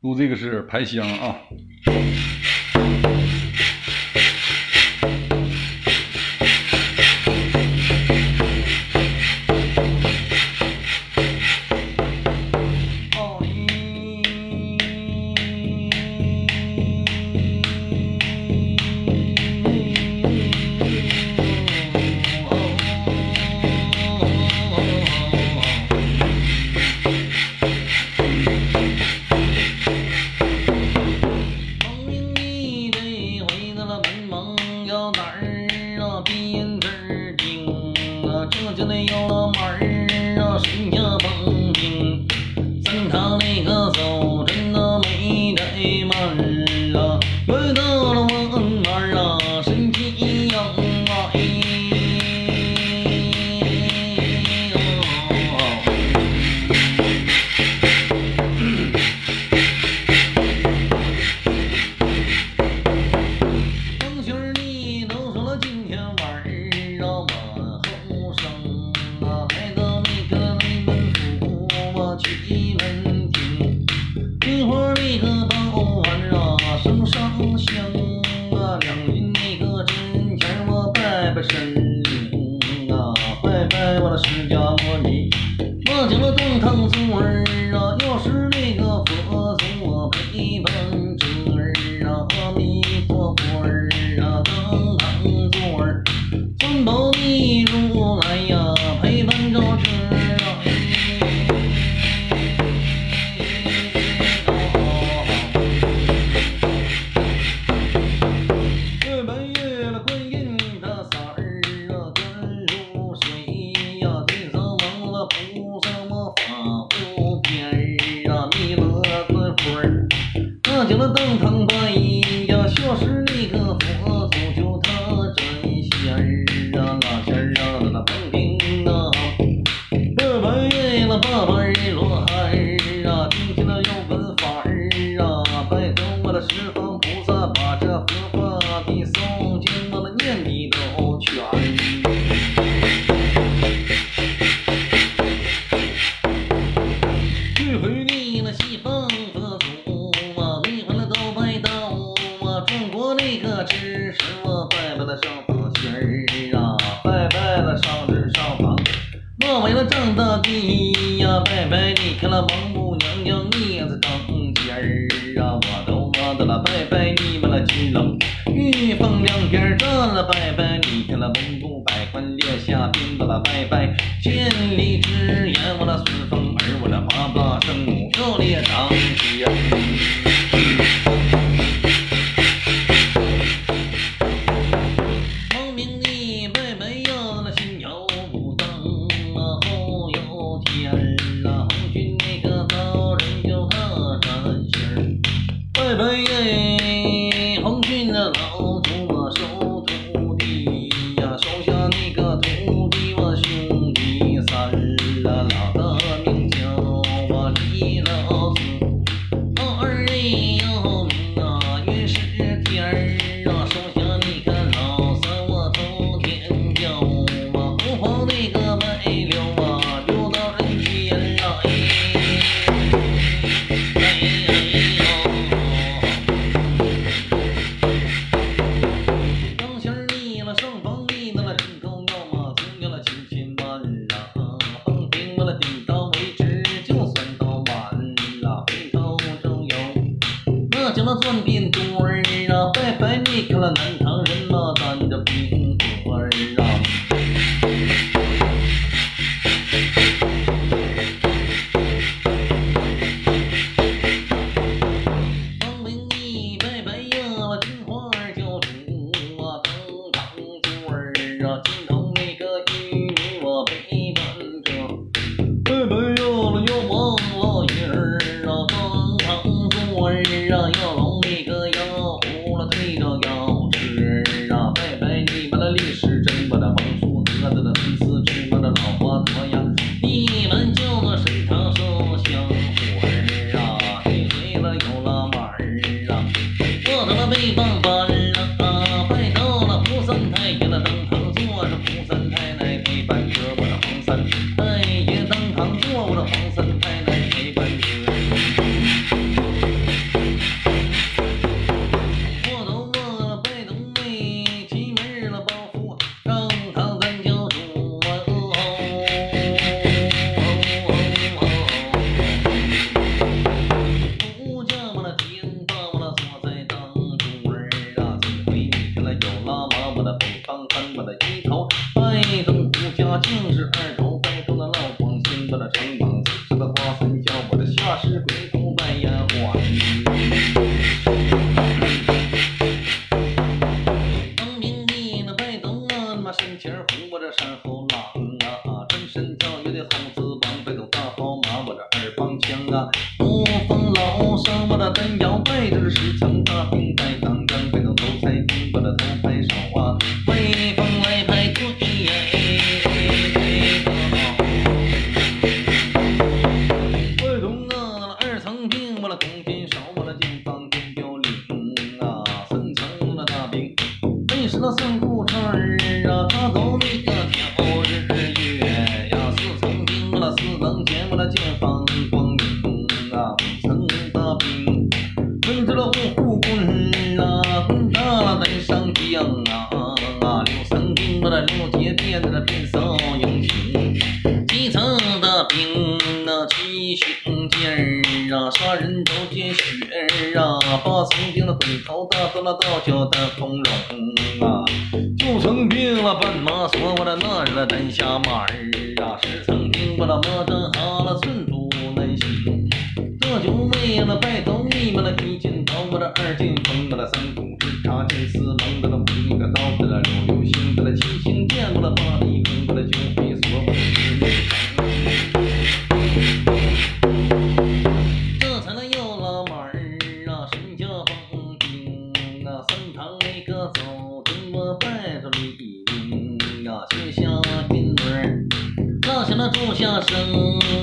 录这个是排箱啊。Oh. 释迦牟尼，摸清了东堂祖儿啊，又是那个佛祖啊，陪伴侄儿啊，阿弥陀佛儿啊，当堂祖儿，尊宝你如来呀。立刻吃什么？拜拜了上房旋儿啊，拜拜了上至上房，落为了挣大第呀，拜拜你看了王母娘娘你也在当间儿啊，我都妈的了，拜拜你们了金龙玉凤两边站了，拜拜你看了文武百官列下宾的了，拜拜千里之言我那孙凤儿我那八八圣母又列当间。yeah. 做你我那黄三太爷当堂坐，我黄三太太陪伴。我都饿了，白都没，了，主。在当儿啊，回你看我的旗头，拜登。竟是二头当中的浪荒，现在的城门，时的花分叫我的下士鬼头扮演花。当明帝那白灯啊，他妈身前红，我这身后蓝啊，真身造跃的猴子王，白龙大号马，我这二方枪啊，不封老生，我这单摇摆着是十层大兵在当当，拜登头彩金，我的头彩少啊，威风。那孙裤衩儿啊，他走那个挑那鬼头大到了道教的丰容啊，九层兵了斑马锁我的那日的单下马儿啊，十层兵我了马正好了寸土难行，这就为了拜头你们了一剑刀我的二剑锋我的三股直插剑四棱的五个刀相声。